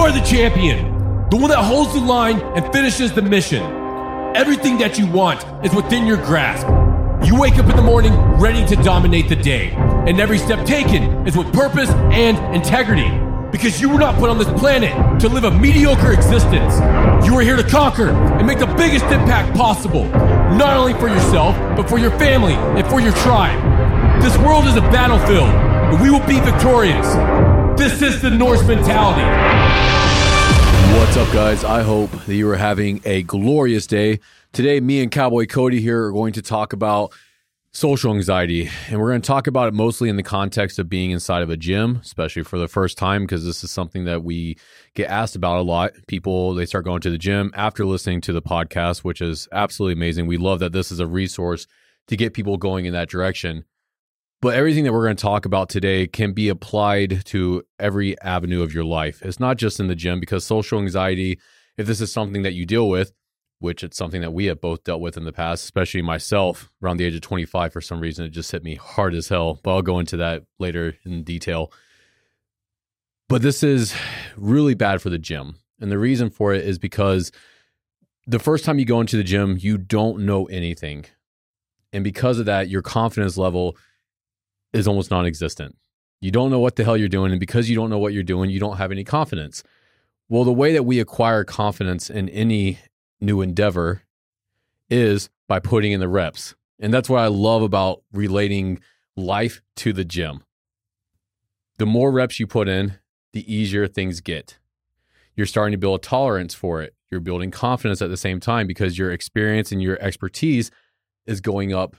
are the champion, the one that holds the line and finishes the mission. Everything that you want is within your grasp. You wake up in the morning ready to dominate the day, and every step taken is with purpose and integrity. Because you were not put on this planet to live a mediocre existence. You are here to conquer and make the biggest impact possible, not only for yourself, but for your family and for your tribe. This world is a battlefield, but we will be victorious. This is the Norse mentality. What's up, guys? I hope that you are having a glorious day. Today, me and Cowboy Cody here are going to talk about social anxiety. And we're going to talk about it mostly in the context of being inside of a gym, especially for the first time, because this is something that we get asked about a lot. People, they start going to the gym after listening to the podcast, which is absolutely amazing. We love that this is a resource to get people going in that direction. But everything that we're going to talk about today can be applied to every avenue of your life. It's not just in the gym because social anxiety, if this is something that you deal with, which it's something that we have both dealt with in the past, especially myself around the age of 25 for some reason it just hit me hard as hell, but I'll go into that later in detail. But this is really bad for the gym. And the reason for it is because the first time you go into the gym, you don't know anything. And because of that, your confidence level is almost non existent. You don't know what the hell you're doing. And because you don't know what you're doing, you don't have any confidence. Well, the way that we acquire confidence in any new endeavor is by putting in the reps. And that's what I love about relating life to the gym. The more reps you put in, the easier things get. You're starting to build a tolerance for it. You're building confidence at the same time because your experience and your expertise is going up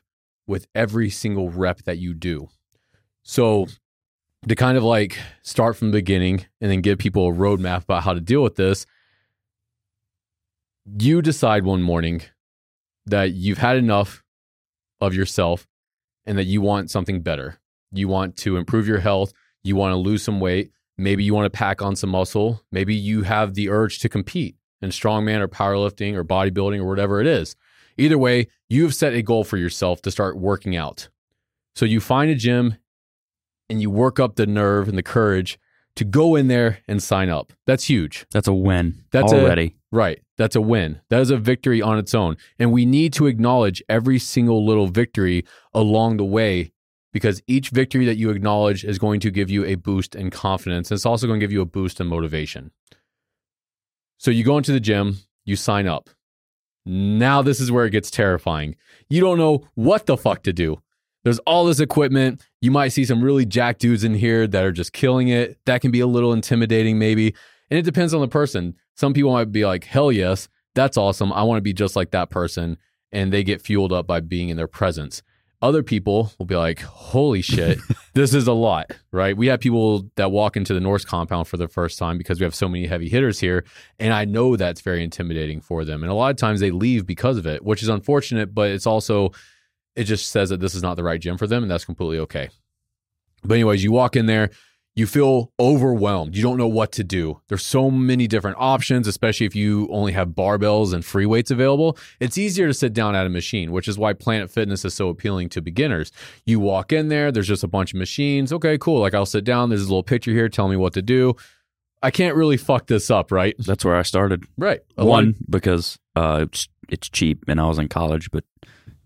with every single rep that you do. So, to kind of like start from the beginning and then give people a roadmap about how to deal with this, you decide one morning that you've had enough of yourself and that you want something better. You want to improve your health, you want to lose some weight, maybe you want to pack on some muscle, maybe you have the urge to compete in strongman or powerlifting or bodybuilding or whatever it is. Either way, you have set a goal for yourself to start working out. So you find a gym and you work up the nerve and the courage to go in there and sign up. That's huge. That's a win. That's already. A, right. That's a win. That is a victory on its own. And we need to acknowledge every single little victory along the way because each victory that you acknowledge is going to give you a boost in confidence. It's also going to give you a boost in motivation. So you go into the gym, you sign up. Now, this is where it gets terrifying. You don't know what the fuck to do. There's all this equipment. You might see some really jack dudes in here that are just killing it. That can be a little intimidating, maybe. And it depends on the person. Some people might be like, hell yes, that's awesome. I want to be just like that person. And they get fueled up by being in their presence. Other people will be like, holy shit, this is a lot, right? We have people that walk into the Norse compound for the first time because we have so many heavy hitters here. And I know that's very intimidating for them. And a lot of times they leave because of it, which is unfortunate, but it's also, it just says that this is not the right gym for them. And that's completely okay. But, anyways, you walk in there, you feel overwhelmed. You don't know what to do. There's so many different options, especially if you only have barbells and free weights available. It's easier to sit down at a machine, which is why Planet Fitness is so appealing to beginners. You walk in there, there's just a bunch of machines. Okay, cool. Like I'll sit down, there's a little picture here telling me what to do. I can't really fuck this up, right? That's where I started. Right. One, because uh, it's, it's cheap and I was in college, but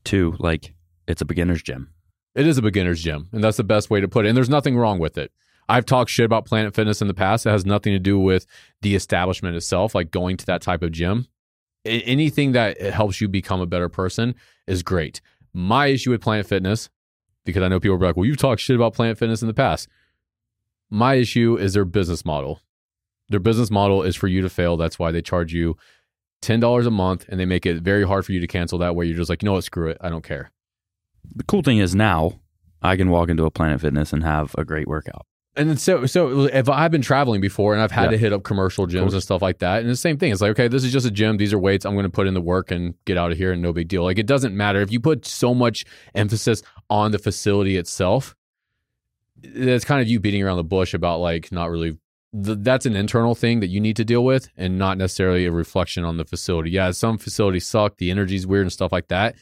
two, like it's a beginner's gym. It is a beginner's gym, and that's the best way to put it. And there's nothing wrong with it. I've talked shit about Planet Fitness in the past. It has nothing to do with the establishment itself, like going to that type of gym. Anything that helps you become a better person is great. My issue with Planet Fitness, because I know people are like, well, you've talked shit about Planet Fitness in the past. My issue is their business model. Their business model is for you to fail. That's why they charge you $10 a month and they make it very hard for you to cancel that way. You're just like, you know what, screw it. I don't care. The cool thing is now I can walk into a Planet Fitness and have a great workout. And so so if I've been traveling before and I've had Yeah. to hit up commercial gyms and stuff like that, and the same thing, it's like okay, this is just a gym. These are weights. I'm going to put in the work and get out of here, and no big deal. Like it doesn't matter if you put so much emphasis on the facility itself. That's kind of you beating around the bush about like not really. Th- that's an internal thing that you need to deal with, and not necessarily a reflection on the facility. Yeah, some facilities suck. The energy's weird and stuff like that,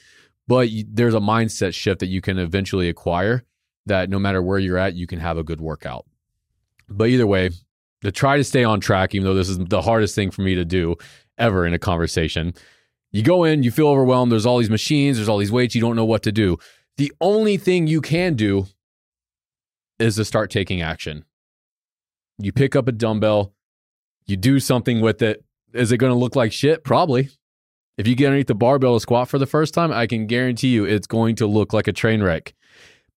but you, there's a mindset shift that you can eventually acquire that no matter where you're at, you can have a good workout. But either way, to try to stay on track, even though this is the hardest thing for me to do ever in a conversation. You go in, you feel overwhelmed. There's all these machines, there's all these weights, you don't know what to do. The only thing you can do is to start taking action. You pick up a dumbbell, you do something with it. Is it going to look like shit? Probably. If you get underneath the barbell squat for the first time, I can guarantee you it's going to look like a train wreck.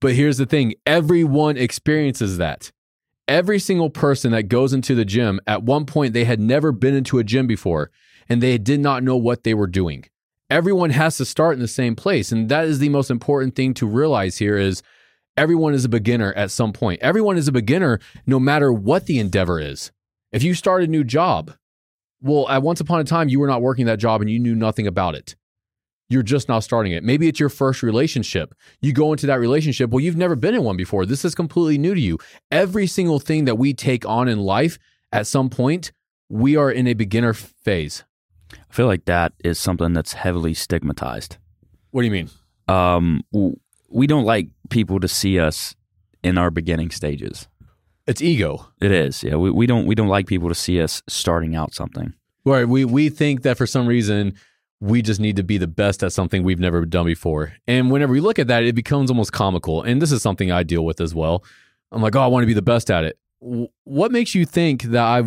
But here's the thing everyone experiences that. Every single person that goes into the gym, at one point, they had never been into a gym before and they did not know what they were doing. Everyone has to start in the same place. And that is the most important thing to realize here is everyone is a beginner at some point. Everyone is a beginner no matter what the endeavor is. If you start a new job, well, at once upon a time, you were not working that job and you knew nothing about it. You're just now starting it. Maybe it's your first relationship. You go into that relationship. Well, you've never been in one before. This is completely new to you. Every single thing that we take on in life, at some point, we are in a beginner phase. I feel like that is something that's heavily stigmatized. What do you mean? Um, we don't like people to see us in our beginning stages. It's ego. It is, yeah. We, we don't we don't like people to see us starting out something. Right. We we think that for some reason we just need to be the best at something we've never done before. And whenever we look at that, it becomes almost comical. And this is something I deal with as well. I'm like, oh, I want to be the best at it. W- What makes you think that I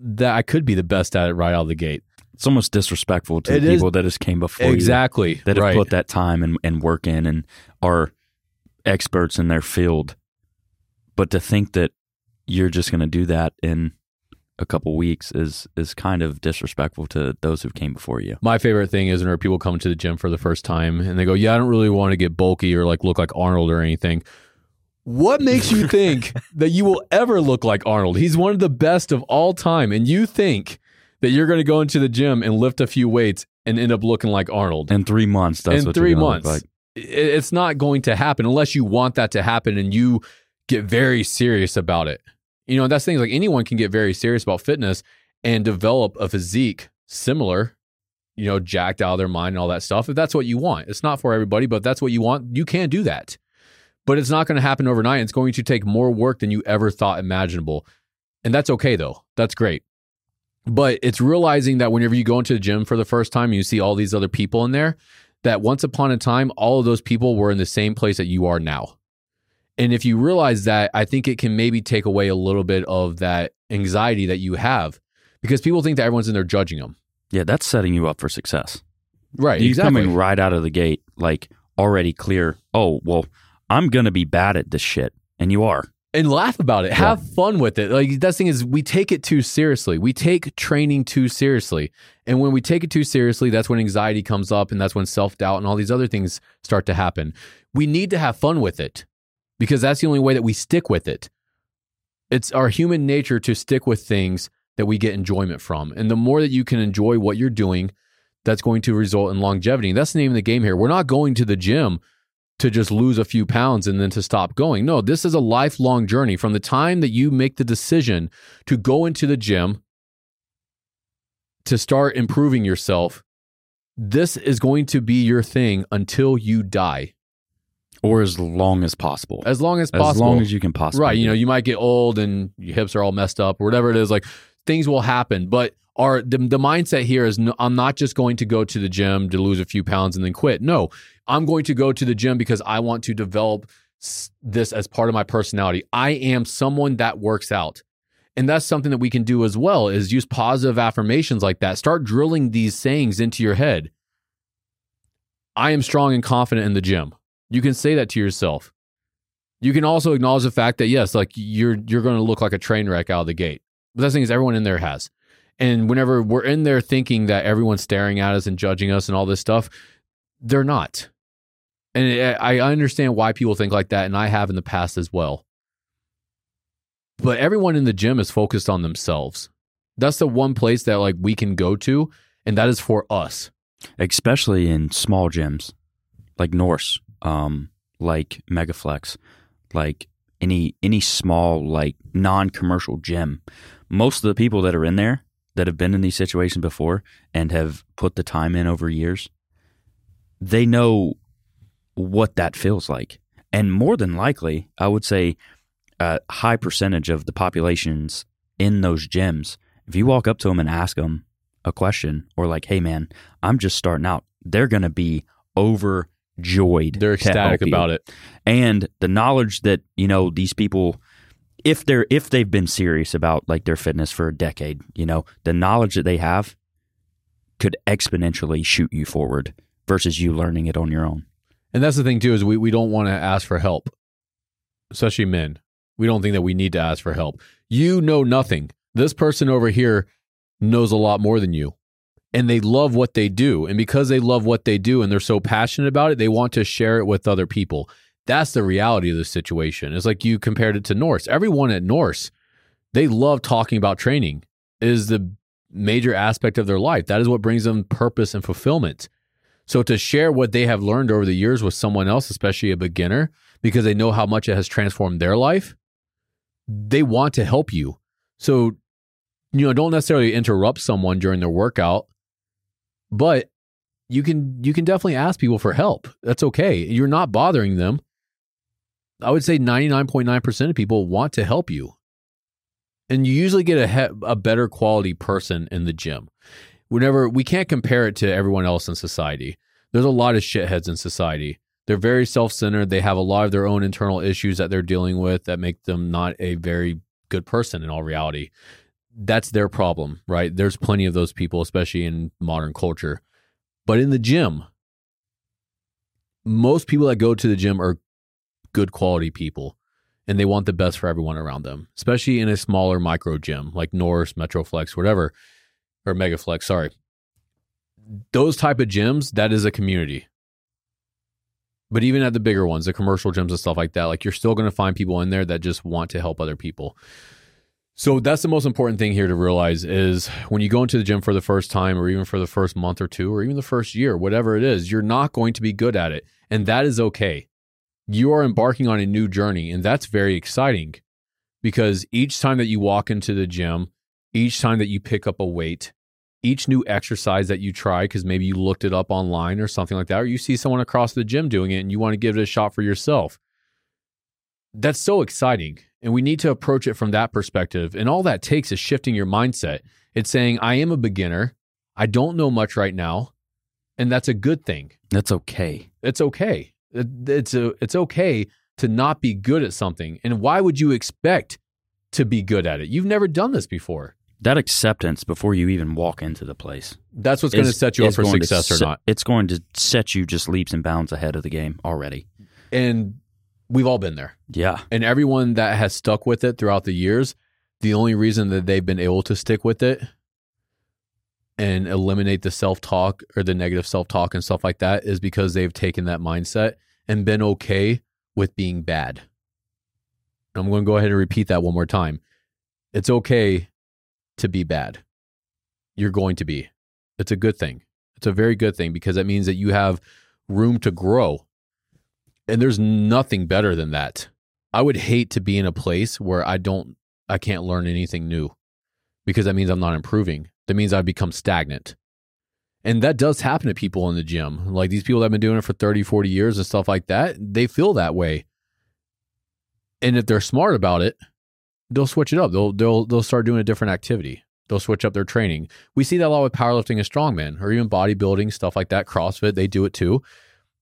that I could be the best at it right out of the gate? It's almost disrespectful to It the is- people that just came before you. exactly. that have right. put that time and, and work in and are experts in their field. But to think that you're just going to do that in a couple weeks is is kind of disrespectful to those who came before you. My favorite thing is whenever people come to the gym for the first time and they go, "Yeah, I don't really want to get bulky or like look like Arnold or anything." What makes you think that you will ever look like Arnold? He's one of the best of all time, and you think that you're going to go into the gym and lift a few weights and end up looking like Arnold In three months, that's in what 3 you're months? Like. It's not going to happen unless you want that to happen and you get very serious about it. You know, that's things like anyone can get very serious about fitness and develop a physique similar, you know, jacked out of their mind and all that stuff. If that's what you want, it's not for everybody, but that's what you want, you can do that. But it's not going to happen overnight. It's going to take more work than you ever thought imaginable. And that's okay, though. That's great. But it's realizing that whenever you go into the gym for the first time, you see all these other people in there, that once upon a time, all of those people were in the same place that you are now. And if you realize that, I think it can maybe take away a little bit of that anxiety that you have because people think that everyone's in there judging them. Yeah, that's setting you up for success. Right. You exactly. coming right out of the gate, like already clear. Oh well, I'm gonna be bad at this shit, and you are. and laugh about it. Have fun with it. Like that's the thing is we take it too seriously. We take training too seriously. And when we take it too seriously, that's when anxiety comes up and that's when self-doubt and all these other things start to happen. We need to have fun with it because that's the only way that we stick with it. It's our human nature to stick with things that we get enjoyment from. And the more that you can enjoy what you're doing, that's going to result in longevity. That's the name of the game here. We're not going to the gym to just lose a few pounds and then to stop going. No, this is a lifelong journey from the time that you make the decision to go into the gym to start improving yourself. This is going to be your thing until you die, Or as long as possible. as long as possible. As long as you can possibly. right. You know, you might get old and your hips are all messed up or whatever it is. Like things will happen, but our the, the mindset here is no, I'm not just going to go to the gym to lose a few pounds and then quit. No, I'm going to go to the gym because I want to develop this as part of my personality. I am someone that works out. And that's something that we can do as well is use positive affirmations like that. Start drilling these sayings into your head. I am strong and confident in the gym. You can say that to yourself. You can also acknowledge the fact that yes, like you're you're going to look like a train wreck out of the gate. But the thing is everyone in there has. And whenever we're in there thinking that everyone's staring at us and judging us and all this stuff, they're not. And I understand why people think like that, and I have in the past as well. But everyone in the gym is focused on themselves. That's the one place that like we can go to, and that is for us. especially in small gyms like Norse, um, like Megaflex, like any any small like non-commercial gym. Most of the people that are in there that have been in these situations before and have put the time in over years, they know what that feels like. And more than likely, I would say a high percentage of the populations in those gyms, if you walk up to them and ask them a question or like, "Hey, man, I'm just starting out," they're gonna be overjoyed. They're ecstatic about it. and the knowledge that you know these people if they're if they've been serious about like their fitness for a decade you know the knowledge that they have could exponentially shoot you forward versus you learning it on your own And that's the thing too is we, we don't want to ask for help, especially men. We don't think that we need to ask for help. You know nothing. This person over here knows a lot more than you. And they love what they do. And because they love what they do and they're so passionate about it, they want to share it with other people. That's the reality of the situation. It's like you compared it to Norse. Everyone at Norse, they love talking about training. It is the major aspect of their life. That is what brings them purpose and fulfillment. So to share what they have learned over the years with someone else, especially a beginner, because they know how much it has transformed their life, they want to help you. So, you know, don't necessarily interrupt someone during their workout, but you can you can definitely ask people for help. That's okay. You're not bothering them. I would say 99.9% of people want to help you. And you usually get a he- a better quality person in the gym whenever we can't compare it to everyone else in society. There's a lot of shitheads in society. They're very self centered. They have a lot of their own internal issues that they're dealing with that make them not a very good person in all reality. That's their problem, right? There's plenty of those people, especially in modern culture. But in the gym, most people that go to the gym are good quality people and they want the best for everyone around them, especially in a smaller micro gym like Norse, Metroflex, whatever or Megaflex, sorry. Those type of gyms, that is a community. But even at the bigger ones, the commercial gyms and stuff like that, like you're still going to find people in there that just want to help other people. So that's the most important thing here to realize is when you go into the gym for the first time or even for the first month or two or even the first year, whatever it is, you're not going to be good at it. And that is okay. You are embarking on a new journey and that's very exciting because each time that you walk into the gym, each time that you pick up a weight, each new exercise that you try, because maybe you looked it up online or something like that, or you see someone across the gym doing it and you want to give it a shot for yourself. That's so exciting. And we need to approach it from that perspective. And all that takes is shifting your mindset. It's saying, I am a beginner. I don't know much right now. And that's a good thing. that's okay It's okay. It- It's, a, it's okay to not be good at something. And why would you expect to be good at it? You've never done this before. that acceptance before you even walk into the place That's what's going to set you up for success or not. it's going to set you just leaps and bounds ahead of the game already And we've all been there. yeah And everyone that has stuck with it throughout the years, the only reason that they've been able to stick with it and eliminate the self talk or the negative self talk and stuff like that is because they've taken that mindset and been okay with being bad. I'm going to go ahead and repeat that one more time. It's okay to be bad. You're going to be. It's a good thing. It's a very good thing because that means that you have room to grow. And there's nothing better than that. I would hate to be in a place where I don't I can't learn anything new because that means I'm not improving. That means I've become stagnant. And that does happen to people in the gym. Like these people that have been doing it for 30, 40 years and stuff like that, they feel that way. And if they're smart about it, they'll switch it up. They'll they'll they'll start doing a different activity. They'll switch up their training. We see that a lot with powerlifting and strongman or even bodybuilding, stuff like that, CrossFit, they do it too.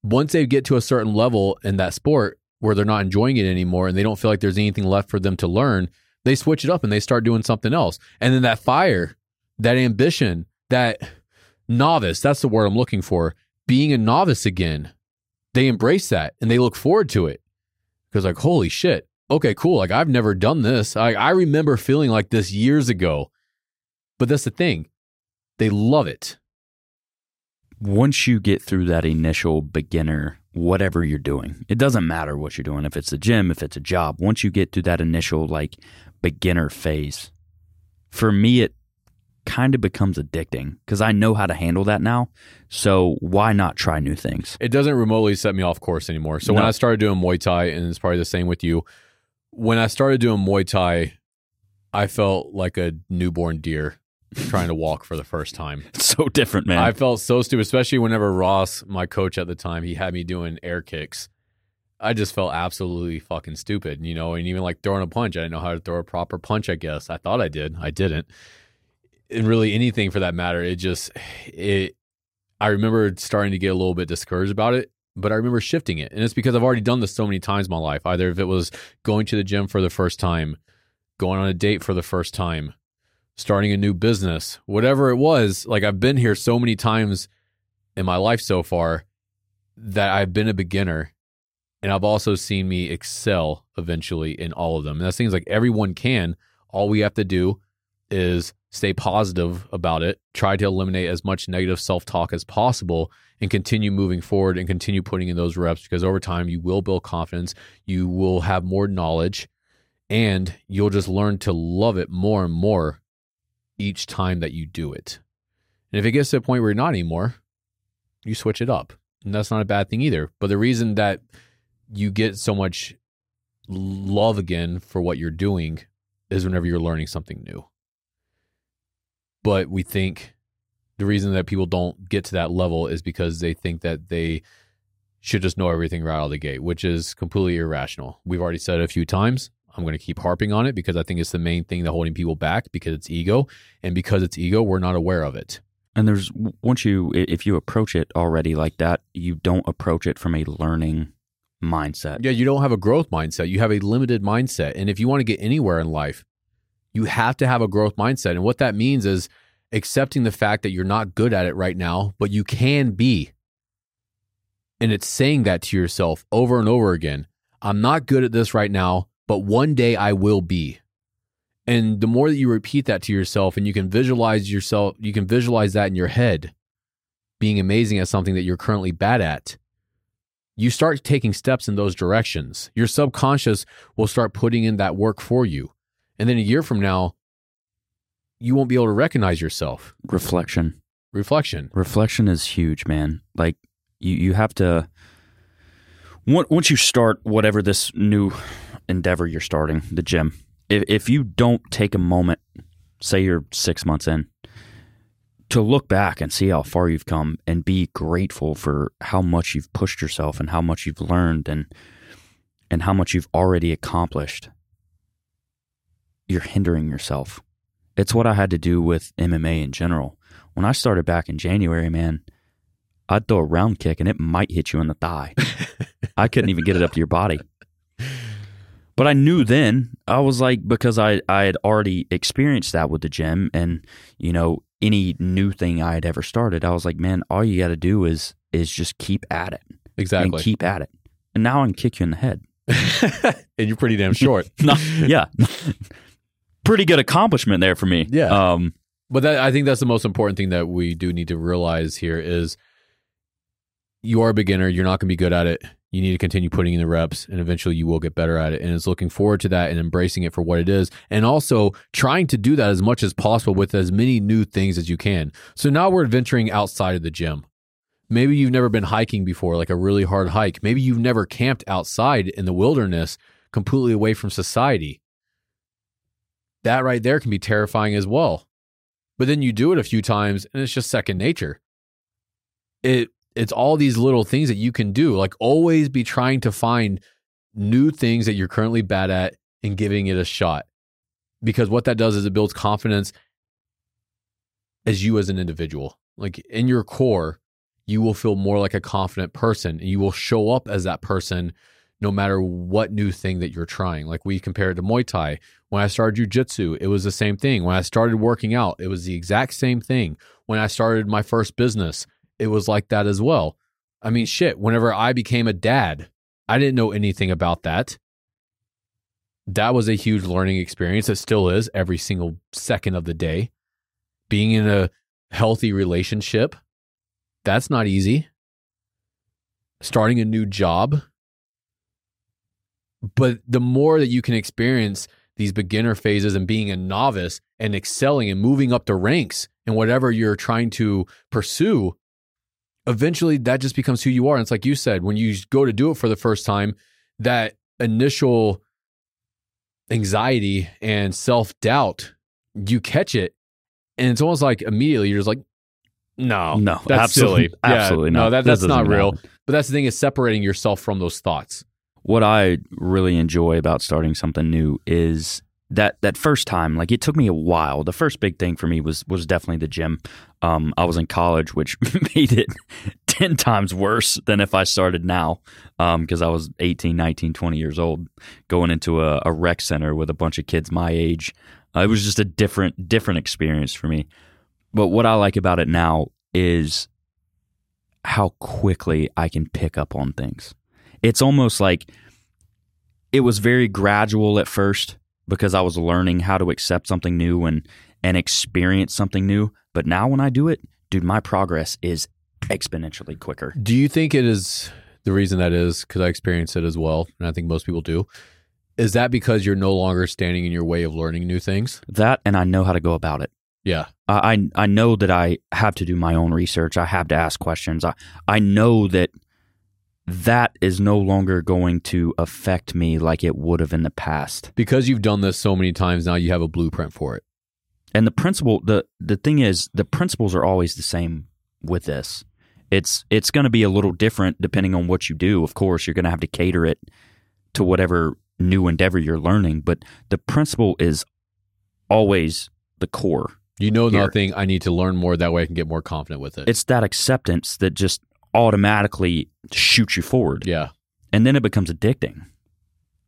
Once they get to a certain level in that sport where they're not enjoying it anymore and they don't feel like there's anything left for them to learn, they switch it up and they start doing something else. And then that fire, that ambition, that novice, that's the word I'm looking for, being a novice again, they embrace that and they look forward to it. Because like, holy shit, okay, cool. Like I've never done this. I, I remember feeling like this years ago. But that's the thing. They love it. Once you get through that initial beginner, whatever you're doing, it doesn't matter what you're doing. If it's a gym, if it's a job, once you get through that initial like beginner phase, for me, it kind of becomes addicting because I know how to handle that now. So why not try new things? it doesn't remotely set me off course anymore. So when I started doing Muay Thai, and it's probably the same with you, when I started doing Muay Thai, I felt like a newborn deer trying to walk for the first time. It's so different, man. I felt so stupid, especially whenever Ross, my coach at the time, he had me doing air kicks. I just felt absolutely fucking stupid, you know, and even like throwing a punch, I didn't know how to throw a proper punch, I guess. I thought I did. I didn't. And really anything for that matter, it just it I remember starting to get a little bit discouraged about it, but I remember shifting it. And it's because I've already done this so many times in my life. Either if it was going to the gym for the first time, going on a date for the first time, starting a new business, whatever it was, like I've been here so many times in my life so far that I've been a beginner and I've also seen me excel eventually in all of them. And that seems like everyone can. All we have to do is stay positive about it, try to eliminate as much negative self talk as possible, and continue moving forward and continue putting in those reps because over time you will build confidence, you will have more knowledge, and you'll just learn to love it more and more each time that you do it. And if it gets to a point where you're not anymore, you switch it up. And that's not a bad thing either. But the reason that you get so much love again for what you're doing is whenever you're learning something new. But we think the reason that people don't get to that level is because they think that they should just know everything right out of the gate, which is completely irrational. We've already said it a few times. I'm going to keep harping on it because I think it's the main thing that holding people back because it's ego. And because it's ego, we're not aware of it. And there's once you if you approach it already like that, you don't approach it from a learning mindset. Yeah, you don't have a growth mindset. You have a limited mindset. And if you want to get anywhere in life, you have to have a growth mindset. And what that means is accepting the fact that you're not good at it right now, but you can be. And it's saying that to yourself over and over again. I'm not good at this right now, but one day I will be. And the more that you repeat that to yourself and you can visualize yourself, you can visualize that in your head being amazing at something that you're currently bad at you start taking steps in those directions. Your subconscious will start putting in that work for you. And then a year from now, you won't be able to recognize yourself. Reflection. Reflection. Reflection is huge, man. Like you, you have to once you start whatever this new endeavor you're starting, the gym. If if you don't take a moment, say you're six months in, to look back and see how far you've come and be grateful for how much you've pushed yourself and how much you've learned and and how much you've already accomplished you're hindering yourself. It's what i had to do with mma in general. When i started back in january man i'd throw a round kick and it might hit you in the thigh. I couldn't even get it up to your body but I knew then I was like because I I had already experienced that with the gym and you know any new thing I had ever started, I was like, man, all you got to do is is just keep at it. Exactly. And keep at it. And now I can kick you in the head. and you're pretty damn short. no, yeah. pretty good accomplishment there for me. Yeah. Um, but that, I think that's the most important thing that we do need to realize here is you are a beginner. You're not going to be good at it you need to continue putting in the reps and eventually you will get better at it. And it's looking forward to that and embracing it for what it is and also trying to do that as much as possible with as many new things as you can. So now we're adventuring outside of the gym. Maybe you've never been hiking before like a really hard hike. Maybe you've never camped outside in the wilderness completely away from society. That right there can be terrifying as well. But then you do it a few times and it's just second nature. It it's all these little things that you can do. Like always be trying to find new things that you're currently bad at and giving it a shot. Because what that does is it builds confidence as you as an individual. Like in your core, you will feel more like a confident person and you will show up as that person no matter what new thing that you're trying. Like we compared to Muay Thai. When I started Jiu-Jitsu, it was the same thing. When I started working out, it was the exact same thing. When I started my first business, it was like that as well. I mean, shit, whenever I became a dad, I didn't know anything about that. That was a huge learning experience. It still is every single second of the day. Being in a healthy relationship, that's not easy. Starting a new job. But the more that you can experience these beginner phases and being a novice and excelling and moving up the ranks in whatever you're trying to pursue, eventually that just becomes who you are. And it's like you said, when you go to do it for the first time, that initial anxiety and self doubt, you catch it. And it's almost like immediately you're just like, no, no, that's absolutely, silly. Absolutely, yeah, no, no, that, that's not real. Happen. But that's the thing is separating yourself from those thoughts. what I really enjoy about starting something new is that that first time. Like it took me a while. The first big thing for me was was definitely the gym. Um, I was in college, which made it ten times worse than if I started now, because um, I was 18, 19, 20 years old, going into a, a rec center with a bunch of kids my age. Uh, it was just a different different experience for me. But what I like about it now is how quickly I can pick up on things. It's almost like it was very gradual at first because I was learning how to accept something new and and experience something new. But now when I do it, dude, my progress is exponentially quicker. Do you think it is the reason that is because I experience it as well, and I think most people do. Is that because you're no longer standing in your way of learning new things? That and I know how to go about it. Yeah. I I know that I have to do my own research. I have to ask questions. I I know that that is no longer going to affect me like it would have in the past. Because you've done this so many times now you have a blueprint for it. And the principle the the thing is the principles are always the same with this. It's it's going to be a little different depending on what you do. Of course, you're going to have to cater it to whatever new endeavor you're learning, but the principle is always the core. You know Here. nothing. I need to learn more. That way I can get more confident with it. It's that acceptance that just automatically shoots you forward. yeah. And then it becomes addicting.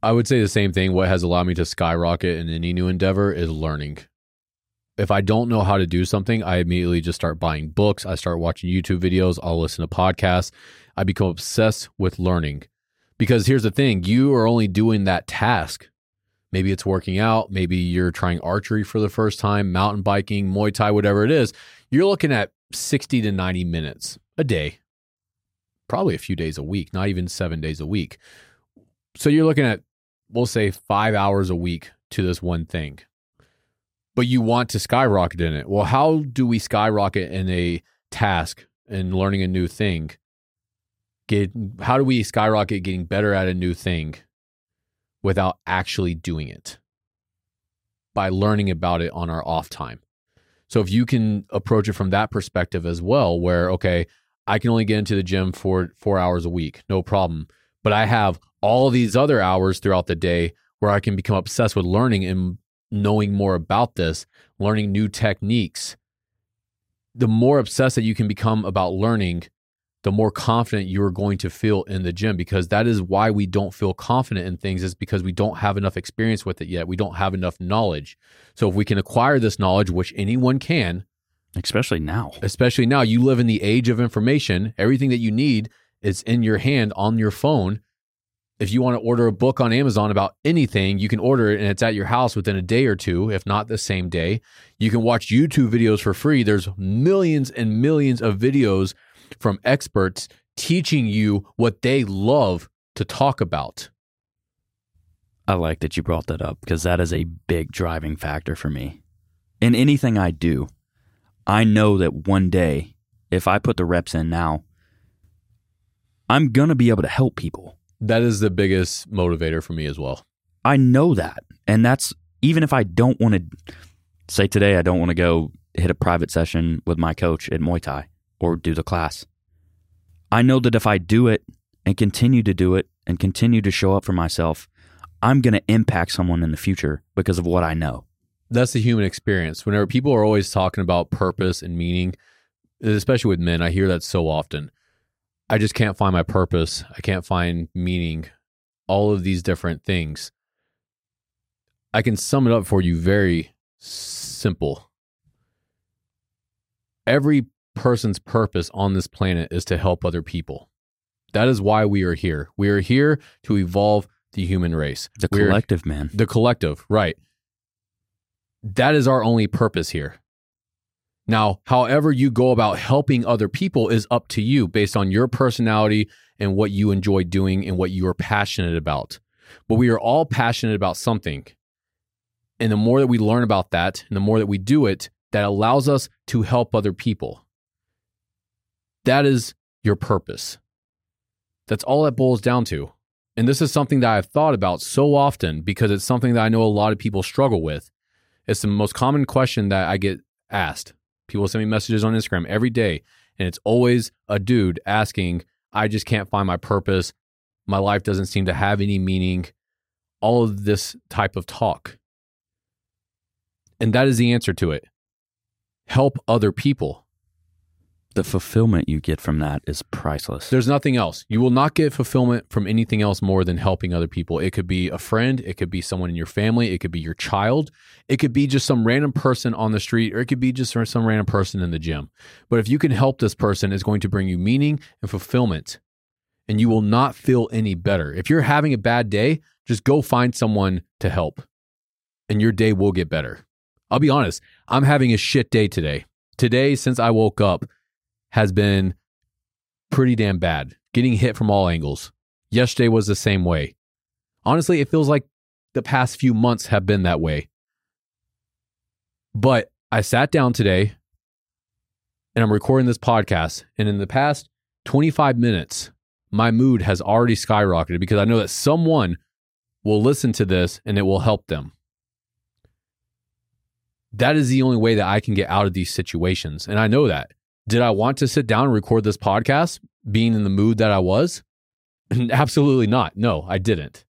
I would say the same thing. What has allowed me to skyrocket in any new endeavor is learning. If I don't know how to do something, I immediately just start buying books. I start watching YouTube videos. I'll listen to podcasts. I become obsessed with learning. Because here's the thing you are only doing that task. Maybe it's working out. Maybe you're trying archery for the first time, mountain biking, Muay Thai, whatever it is. You're looking at 60 to 90 minutes a day, probably a few days a week, not even seven days a week. So you're looking at we'll say five hours a week to this one thing. But you want to skyrocket in it. Well, how do we skyrocket in a task and learning a new thing? Get how do we skyrocket getting better at a new thing without actually doing it? By learning about it on our off time. So if you can approach it from that perspective as well, where okay, I can only get into the gym for four hours a week, no problem. But I have all these other hours throughout the day where I can become obsessed with learning and knowing more about this, learning new techniques. The more obsessed that you can become about learning, the more confident you're going to feel in the gym because that is why we don't feel confident in things is because we don't have enough experience with it yet. We don't have enough knowledge. So if we can acquire this knowledge, which anyone can, Especially now. especially now you live in the age of information, everything that you need is in your hand on your phone. If you want to order a book on Amazon about anything, you can order it and it's at your house within a day or two, if not the same day. You can watch YouTube videos for free. There's millions and millions of videos from experts teaching you what they love to talk about. I like that you brought that up because that is a big driving factor for me. In anything I do, I know that one day, if I put the reps in now, I'm going to be able to help people. That is the biggest motivator for me as well. I know that. And that's even if I don't want to say today, I don't want to go hit a private session with my coach at Muay Thai or do the class. I know that if I do it and continue to do it and continue to show up for myself, I'm going to impact someone in the future because of what I know. That's the human experience. Whenever people are always talking about purpose and meaning, especially with men, I hear that so often. I just can't find my purpose. I can't find meaning. All of these different things. I can sum it up for you very simple. Every person's purpose on this planet is to help other people. That is why we are here. We are here to evolve the human race. The We're- collective, man. the collective, right. That is our only purpose here. Now, however you go about helping other people is up to you based on your personality and what you enjoy doing and what you are passionate about. But we are all passionate about something. And the more that we learn about that and the more that we do it, that allows us to help other people. That is your purpose. That's all that boils down to. And this is something that I've thought about so often because it's something that I know a lot of people struggle with. It's the most common question that I get asked. People send me messages on Instagram every day, and it's always a dude asking, I just can't find my purpose. My life doesn't seem to have any meaning. All of this type of talk. And that is the answer to it. Help other people. The fulfillment you get from that is priceless. There's nothing else. You will not get fulfillment from anything else more than helping other people. It could be a friend, it could be someone in your family, it could be your child, it could be just some random person on the street, or it could be just some random person in the gym. But if you can help this person, it's going to bring you meaning and fulfillment, and you will not feel any better. If you're having a bad day, just go find someone to help, and your day will get better. I'll be honest, I'm having a shit day today. Today, since I woke up, has been pretty damn bad, getting hit from all angles. Yesterday was the same way. Honestly, it feels like the past few months have been that way. But I sat down today and I'm recording this podcast. And in the past 25 minutes, my mood has already skyrocketed because I know that someone will listen to this and it will help them. That is the only way that I can get out of these situations. And I know that. Did I want to sit down and record this podcast being in the mood that I was? Absolutely not. No, I didn't.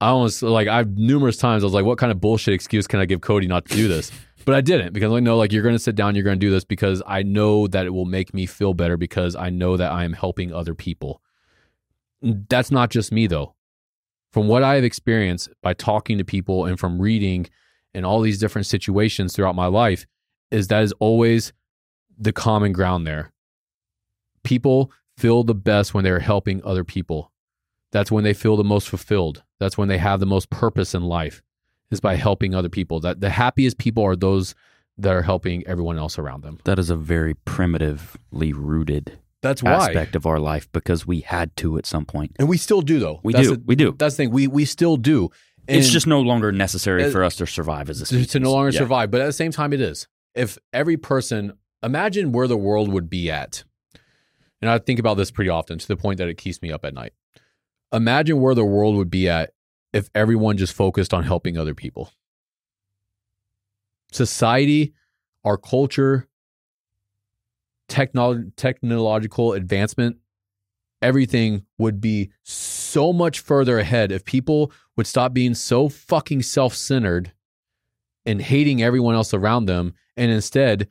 I almost like I've numerous times I was like, what kind of bullshit excuse can I give Cody not to do this? but I didn't because I know like you're going to sit down, you're going to do this because I know that it will make me feel better because I know that I am helping other people. That's not just me though. From what I have experienced by talking to people and from reading and all these different situations throughout my life, is that is always the common ground there. People feel the best when they're helping other people. That's when they feel the most fulfilled. That's when they have the most purpose in life is by helping other people. That the happiest people are those that are helping everyone else around them. That is a very primitively rooted That's why. aspect of our life because we had to at some point. And we still do though. We That's do. the- we do. That's the thing. We we still do. it's just no longer necessary Uh, for us to survive as a to, species. to no longer Yeah. survive. But at the same time, it is. If every person, imagine where the world would be at. And I think about this pretty often to the point that it keeps me up at night. Imagine where the world would be at if everyone just focused on helping other people. Society, our culture, technolo- technological advancement, everything would be so much further ahead if people would stop being so fucking self centered and hating everyone else around them and instead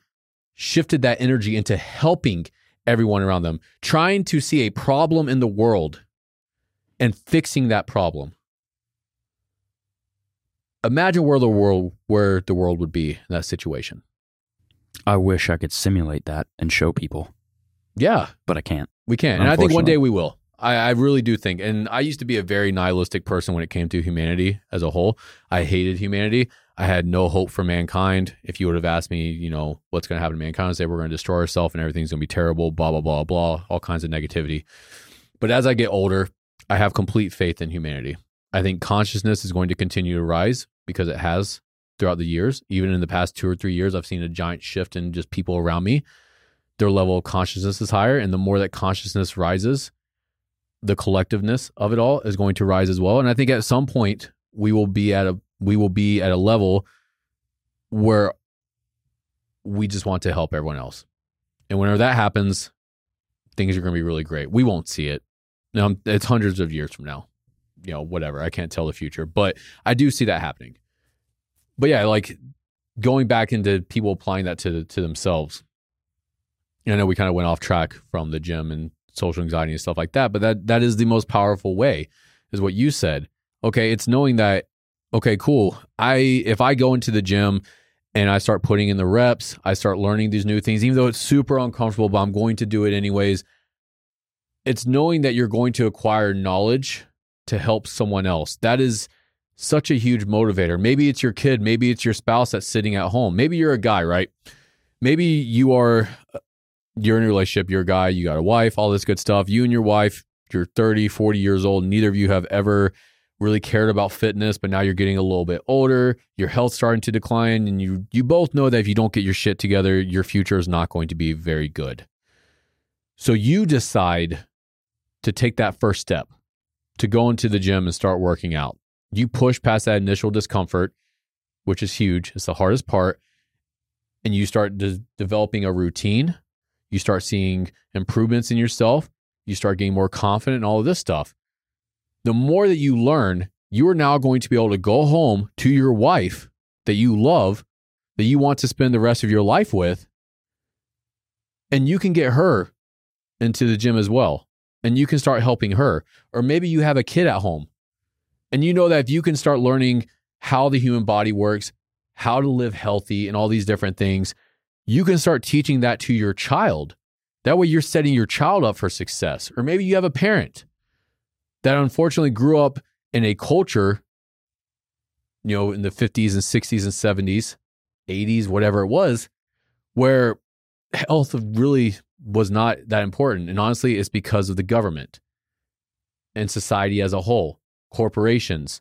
shifted that energy into helping everyone around them, trying to see a problem in the world and fixing that problem. Imagine where the world where the world would be in that situation. I wish I could simulate that and show people, Yeah, but I can't. we can't, And I think one day we will. I, I really do think. And I used to be a very nihilistic person when it came to humanity as a whole. I hated humanity. I had no hope for mankind. If you would have asked me, you know, what's going to happen to mankind, I'd say we're going to destroy ourselves and everything's going to be terrible, blah, blah, blah, blah, all kinds of negativity. But as I get older, I have complete faith in humanity. I think consciousness is going to continue to rise because it has throughout the years. Even in the past two or three years, I've seen a giant shift in just people around me. Their level of consciousness is higher. And the more that consciousness rises, the collectiveness of it all is going to rise as well. And I think at some point we will be at a we will be at a level where we just want to help everyone else. And whenever that happens, things are going to be really great. We won't see it. Now it's hundreds of years from now. You know, whatever. I can't tell the future, but I do see that happening. But yeah, like going back into people applying that to to themselves. I know we kind of went off track from the gym and social anxiety and stuff like that, but that that is the most powerful way, is what you said. Okay, it's knowing that. Okay, cool. I if I go into the gym and I start putting in the reps, I start learning these new things, even though it's super uncomfortable, but I'm going to do it anyways. It's knowing that you're going to acquire knowledge to help someone else. That is such a huge motivator. Maybe it's your kid, maybe it's your spouse that's sitting at home. Maybe you're a guy, right? Maybe you are uh, you're in a relationship, you're a guy, you got a wife, all this good stuff. You and your wife, you're 30, 40 years old, neither of you have ever really cared about fitness, but now you're getting a little bit older, your health's starting to decline, and you you both know that if you don't get your shit together, your future is not going to be very good. So you decide to take that first step to go into the gym and start working out. You push past that initial discomfort, which is huge. It's the hardest part. And you start de- developing a routine. You start seeing improvements in yourself. you start getting more confident and all of this stuff. The more that you learn, you are now going to be able to go home to your wife that you love, that you want to spend the rest of your life with, and you can get her into the gym as well. And you can start helping her. Or maybe you have a kid at home and you know that if you can start learning how the human body works, how to live healthy, and all these different things, you can start teaching that to your child. That way, you're setting your child up for success. Or maybe you have a parent that unfortunately grew up in a culture, you know, in the 50s and 60s and 70s, 80s, whatever it was, where health really was not that important. And honestly, it's because of the government and society as a whole, corporations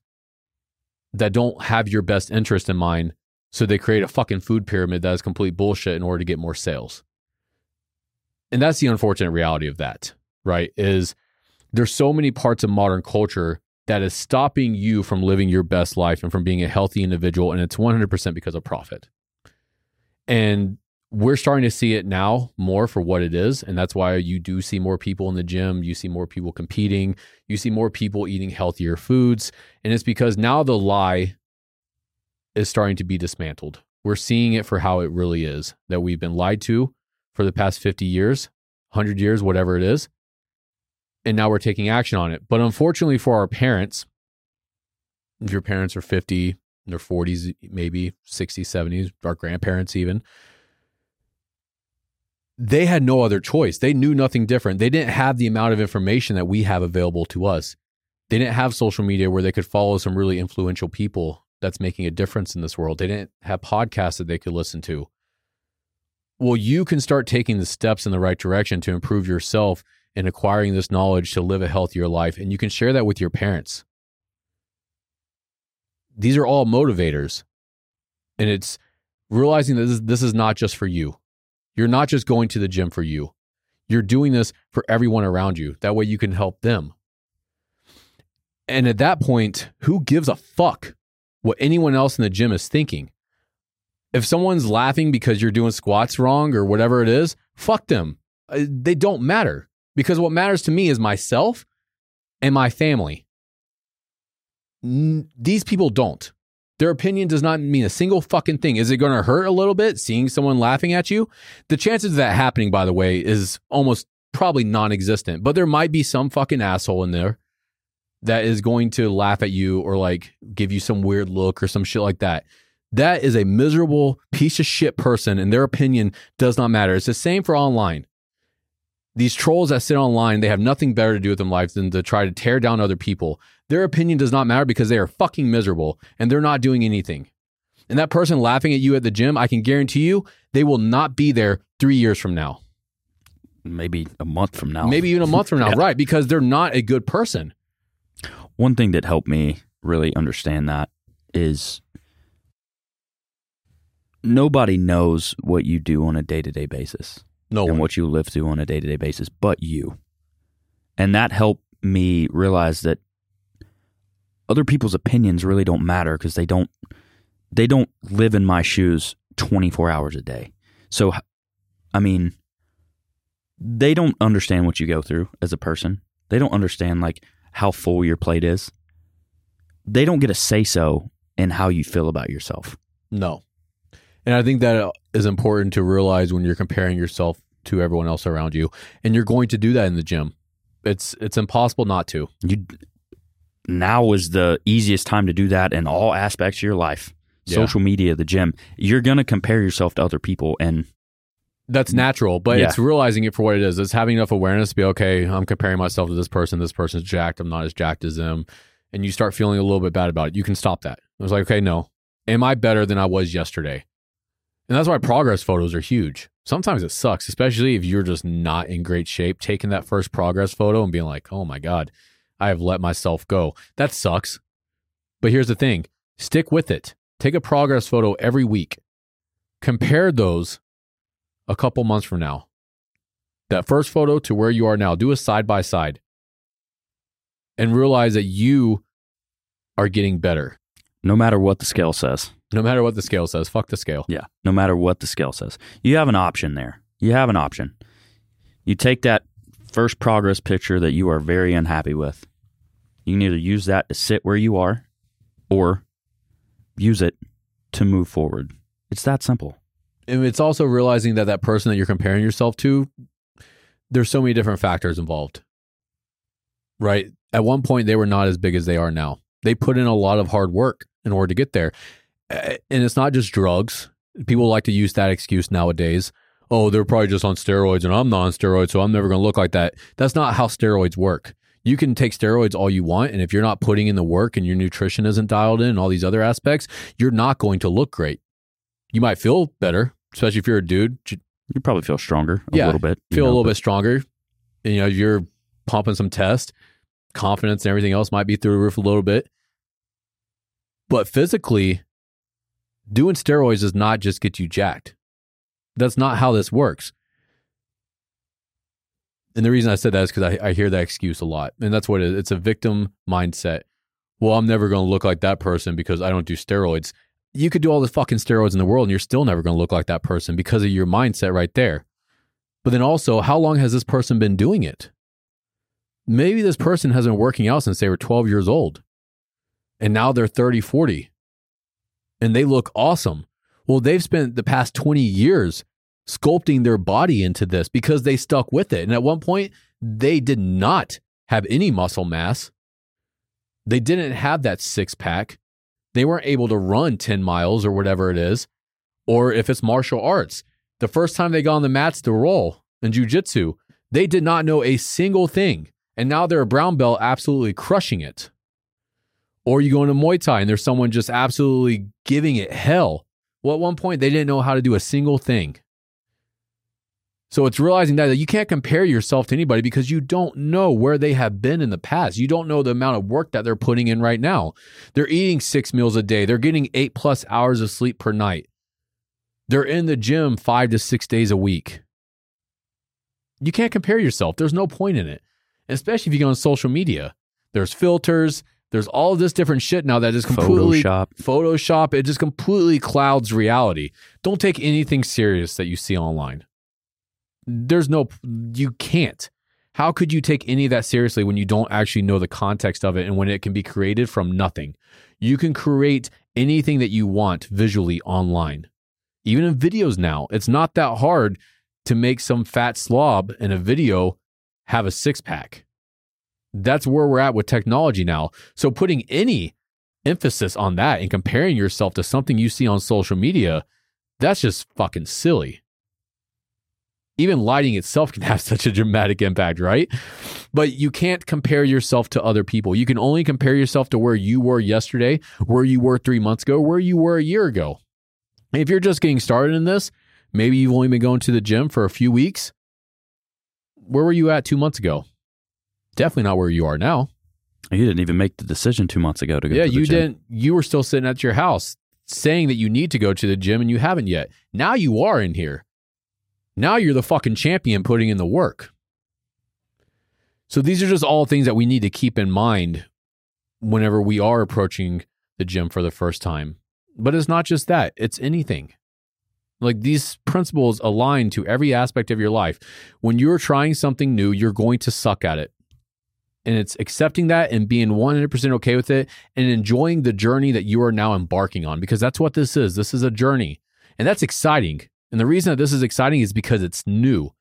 that don't have your best interest in mind. So they create a fucking food pyramid that is complete bullshit in order to get more sales. And that's the unfortunate reality of that, right? Is there's so many parts of modern culture that is stopping you from living your best life and from being a healthy individual. And it's 100% because of profit. And we're starting to see it now more for what it is. And that's why you do see more people in the gym. You see more people competing. You see more people eating healthier foods. And it's because now the lie is starting to be dismantled. We're seeing it for how it really is that we've been lied to for the past 50 years, 100 years, whatever it is. And now we're taking action on it. But unfortunately for our parents, if your parents are 50, in their 40s, maybe 60s, 70s, our grandparents even, they had no other choice. They knew nothing different. They didn't have the amount of information that we have available to us. They didn't have social media where they could follow some really influential people that's making a difference in this world. They didn't have podcasts that they could listen to. Well, you can start taking the steps in the right direction to improve yourself and acquiring this knowledge to live a healthier life. And you can share that with your parents. These are all motivators. And it's realizing that this, this is not just for you. You're not just going to the gym for you. You're doing this for everyone around you. That way you can help them. And at that point, who gives a fuck what anyone else in the gym is thinking? If someone's laughing because you're doing squats wrong or whatever it is, fuck them. Uh, they don't matter because what matters to me is myself and my family. These people don't. Their opinion does not mean a single fucking thing. Is it going to hurt a little bit seeing someone laughing at you? The chances of that happening, by the way, is almost probably non existent, but there might be some fucking asshole in there that is going to laugh at you or like give you some weird look or some shit like that. That is a miserable piece of shit person, and their opinion does not matter. It's the same for online these trolls that sit online, they have nothing better to do with their lives than to try to tear down other people. Their opinion does not matter because they are fucking miserable and they're not doing anything. And that person laughing at you at the gym, I can guarantee you, they will not be there three years from now. Maybe a month from now. Maybe even a month from now, Yeah. right? Because they're not a good person. One thing that helped me really understand that is nobody knows what you do on a day to day basis No and one. what you live through on a day to day basis but you. And that helped me realize that other people's opinions really don't matter because they don't they don't live in my shoes 24 hours a day. So I mean they don't understand what you go through as a person. They don't understand like how full your plate is. They don't get a say so in how you feel about yourself. No. And I think that is important to realize when you're comparing yourself to everyone else around you. And you're going to do that in the gym. It's it's impossible not to. You now is the easiest time to do that in all aspects of your life. Yeah. Social media, the gym. You're going to compare yourself to other people and That's natural, but Yeah. it's realizing it for what it is. It's having enough awareness to be okay. I'm comparing myself to this person. This person's jacked. I'm not as jacked as them, and you start feeling a little bit bad about it. You can stop that. I was like, okay, no, am I better than I was yesterday? And that's why progress photos are huge. Sometimes it sucks, especially if you're just not in great shape. Taking that first progress photo and being like, oh my god, I have let myself go. That sucks. But here's the thing: stick with it. Take a progress photo every week. Compare those a couple months from now. That first photo to where you are now, do a side by side and realize that you are getting better. no matter what the scale says. No matter what the scale says, fuck the scale. Yeah. No matter what the scale says. You have an option there. You have an option. You take that first progress picture that you are very unhappy with. You can either use that to sit where you are or use it to move forward. It's that simple. And it's also realizing that that person that you're comparing yourself to, there's so many different factors involved. Right? At one point, they were not as big as they are now. They put in a lot of hard work in order to get there. And it's not just drugs. People like to use that excuse nowadays. Oh, they're probably just on steroids and I'm not on steroids, so I'm never going to look like that. That's not how steroids work. You can take steroids all you want. And if you're not putting in the work and your nutrition isn't dialed in and all these other aspects, you're not going to look great. You might feel better, especially if you're a dude. You probably feel stronger a Yeah, little bit. you Feel a little but bit stronger. You know, you're pumping some test, confidence and everything else might be through the roof a little bit. But physically, doing steroids does not just get you jacked. That's not how this works. And the reason I said that is because I, I hear that excuse a lot. And that's what it is. It's a victim mindset. Well, I'm never going to look like that person because I don't do steroids. You could do all the fucking steroids in the world and you're still never going to look like that person because of your mindset right there. But then also, how long has this person been doing it? Maybe this person has been working out since they were 12 years old and now they're 30, 40 and they look awesome. Well, they've spent the past 20 years sculpting their body into this because they stuck with it. And at one point, they did not have any muscle mass. They didn't have that six pack. They weren't able to run 10 miles or whatever it is. Or if it's martial arts, the first time they got on the mats to roll in jujitsu, they did not know a single thing. And now they're a brown belt absolutely crushing it. Or you go into Muay Thai and there's someone just absolutely giving it hell. Well, at one point, they didn't know how to do a single thing. So it's realizing that you can't compare yourself to anybody because you don't know where they have been in the past. You don't know the amount of work that they're putting in right now. They're eating six meals a day, they're getting eight plus hours of sleep per night. They're in the gym five to six days a week. You can't compare yourself. There's no point in it, especially if you go on social media. There's filters, there's all this different shit now that is completely Photoshop. Photoshop. It just completely clouds reality. Don't take anything serious that you see online. There's no, you can't. How could you take any of that seriously when you don't actually know the context of it and when it can be created from nothing? You can create anything that you want visually online. Even in videos now, it's not that hard to make some fat slob in a video have a six pack. That's where we're at with technology now. So putting any emphasis on that and comparing yourself to something you see on social media, that's just fucking silly. Even lighting itself can have such a dramatic impact, right? But you can't compare yourself to other people. You can only compare yourself to where you were yesterday, where you were three months ago, where you were a year ago. If you're just getting started in this, maybe you've only been going to the gym for a few weeks. Where were you at two months ago? Definitely not where you are now. You didn't even make the decision two months ago to go Yeah, to the gym. Yeah, you gym. didn't. You were still sitting at your house saying that you need to go to the gym and you haven't yet. Now you are in here. Now you're the fucking champion putting in the work. So these are just all things that we need to keep in mind whenever we are approaching the gym for the first time. But it's not just that, it's anything. Like these principles align to every aspect of your life. When you're trying something new, you're going to suck at it. And it's accepting that and being 100% okay with it and enjoying the journey that you are now embarking on because that's what this is. This is a journey. And that's exciting. And the reason that this is exciting is because it's new.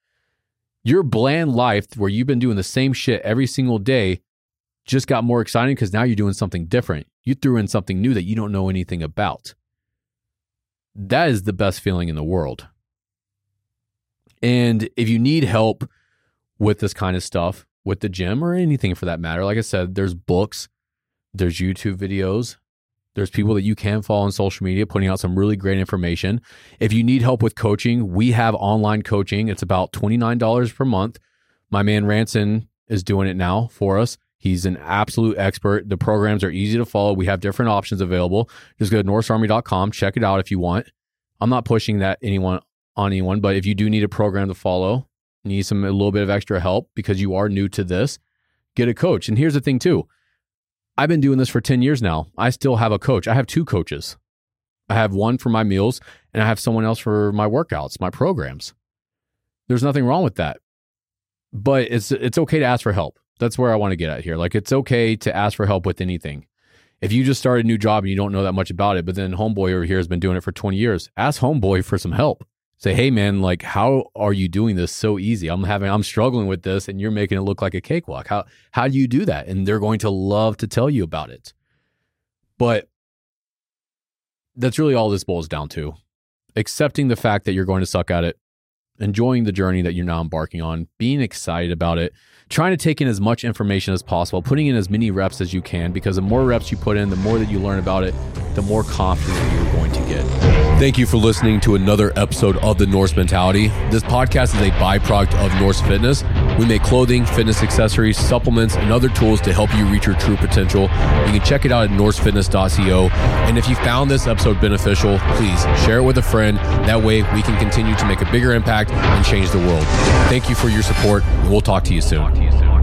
Your bland life where you've been doing the same shit every single day just got more exciting because now you're doing something different. You threw in something new that you don't know anything about. That is the best feeling in the world. And if you need help with this kind of stuff, with the gym or anything for that matter, like I said, there's books, there's YouTube videos, there's people mm-hmm. that you can follow on social media putting out some really great information. If you need help with coaching, we have online coaching. It's about $29 per month. My man Ranson is doing it now for us. He's an absolute expert. The programs are easy to follow. We have different options available. Just go to norsearmy.com, check it out if you want. I'm not pushing that anyone on anyone, but if you do need a program to follow, need some a little bit of extra help because you are new to this, get a coach. And here's the thing too. I've been doing this for 10 years now. I still have a coach. I have two coaches. I have one for my meals and I have someone else for my workouts, my programs. There's nothing wrong with that. but it's it's okay to ask for help. That's where I want to get at here. Like it's okay to ask for help with anything. If you just start a new job and you don't know that much about it, but then homeboy over here has been doing it for 20 years, ask homeboy for some help. Say, hey man, like how are you doing this so easy? I'm having I'm struggling with this and you're making it look like a cakewalk. How how do you do that? And they're going to love to tell you about it. But that's really all this boils down to. Accepting the fact that you're going to suck at it, enjoying the journey that you're now embarking on, being excited about it, trying to take in as much information as possible, putting in as many reps as you can, because the more reps you put in, the more that you learn about it, the more confident you're going to get. Thank you for listening to another episode of the Norse Mentality. This podcast is a byproduct of Norse Fitness. We make clothing, fitness accessories, supplements, and other tools to help you reach your true potential. You can check it out at norsefitness.co. And if you found this episode beneficial, please share it with a friend. That way we can continue to make a bigger impact and change the world. Thank you for your support, we'll talk to you soon.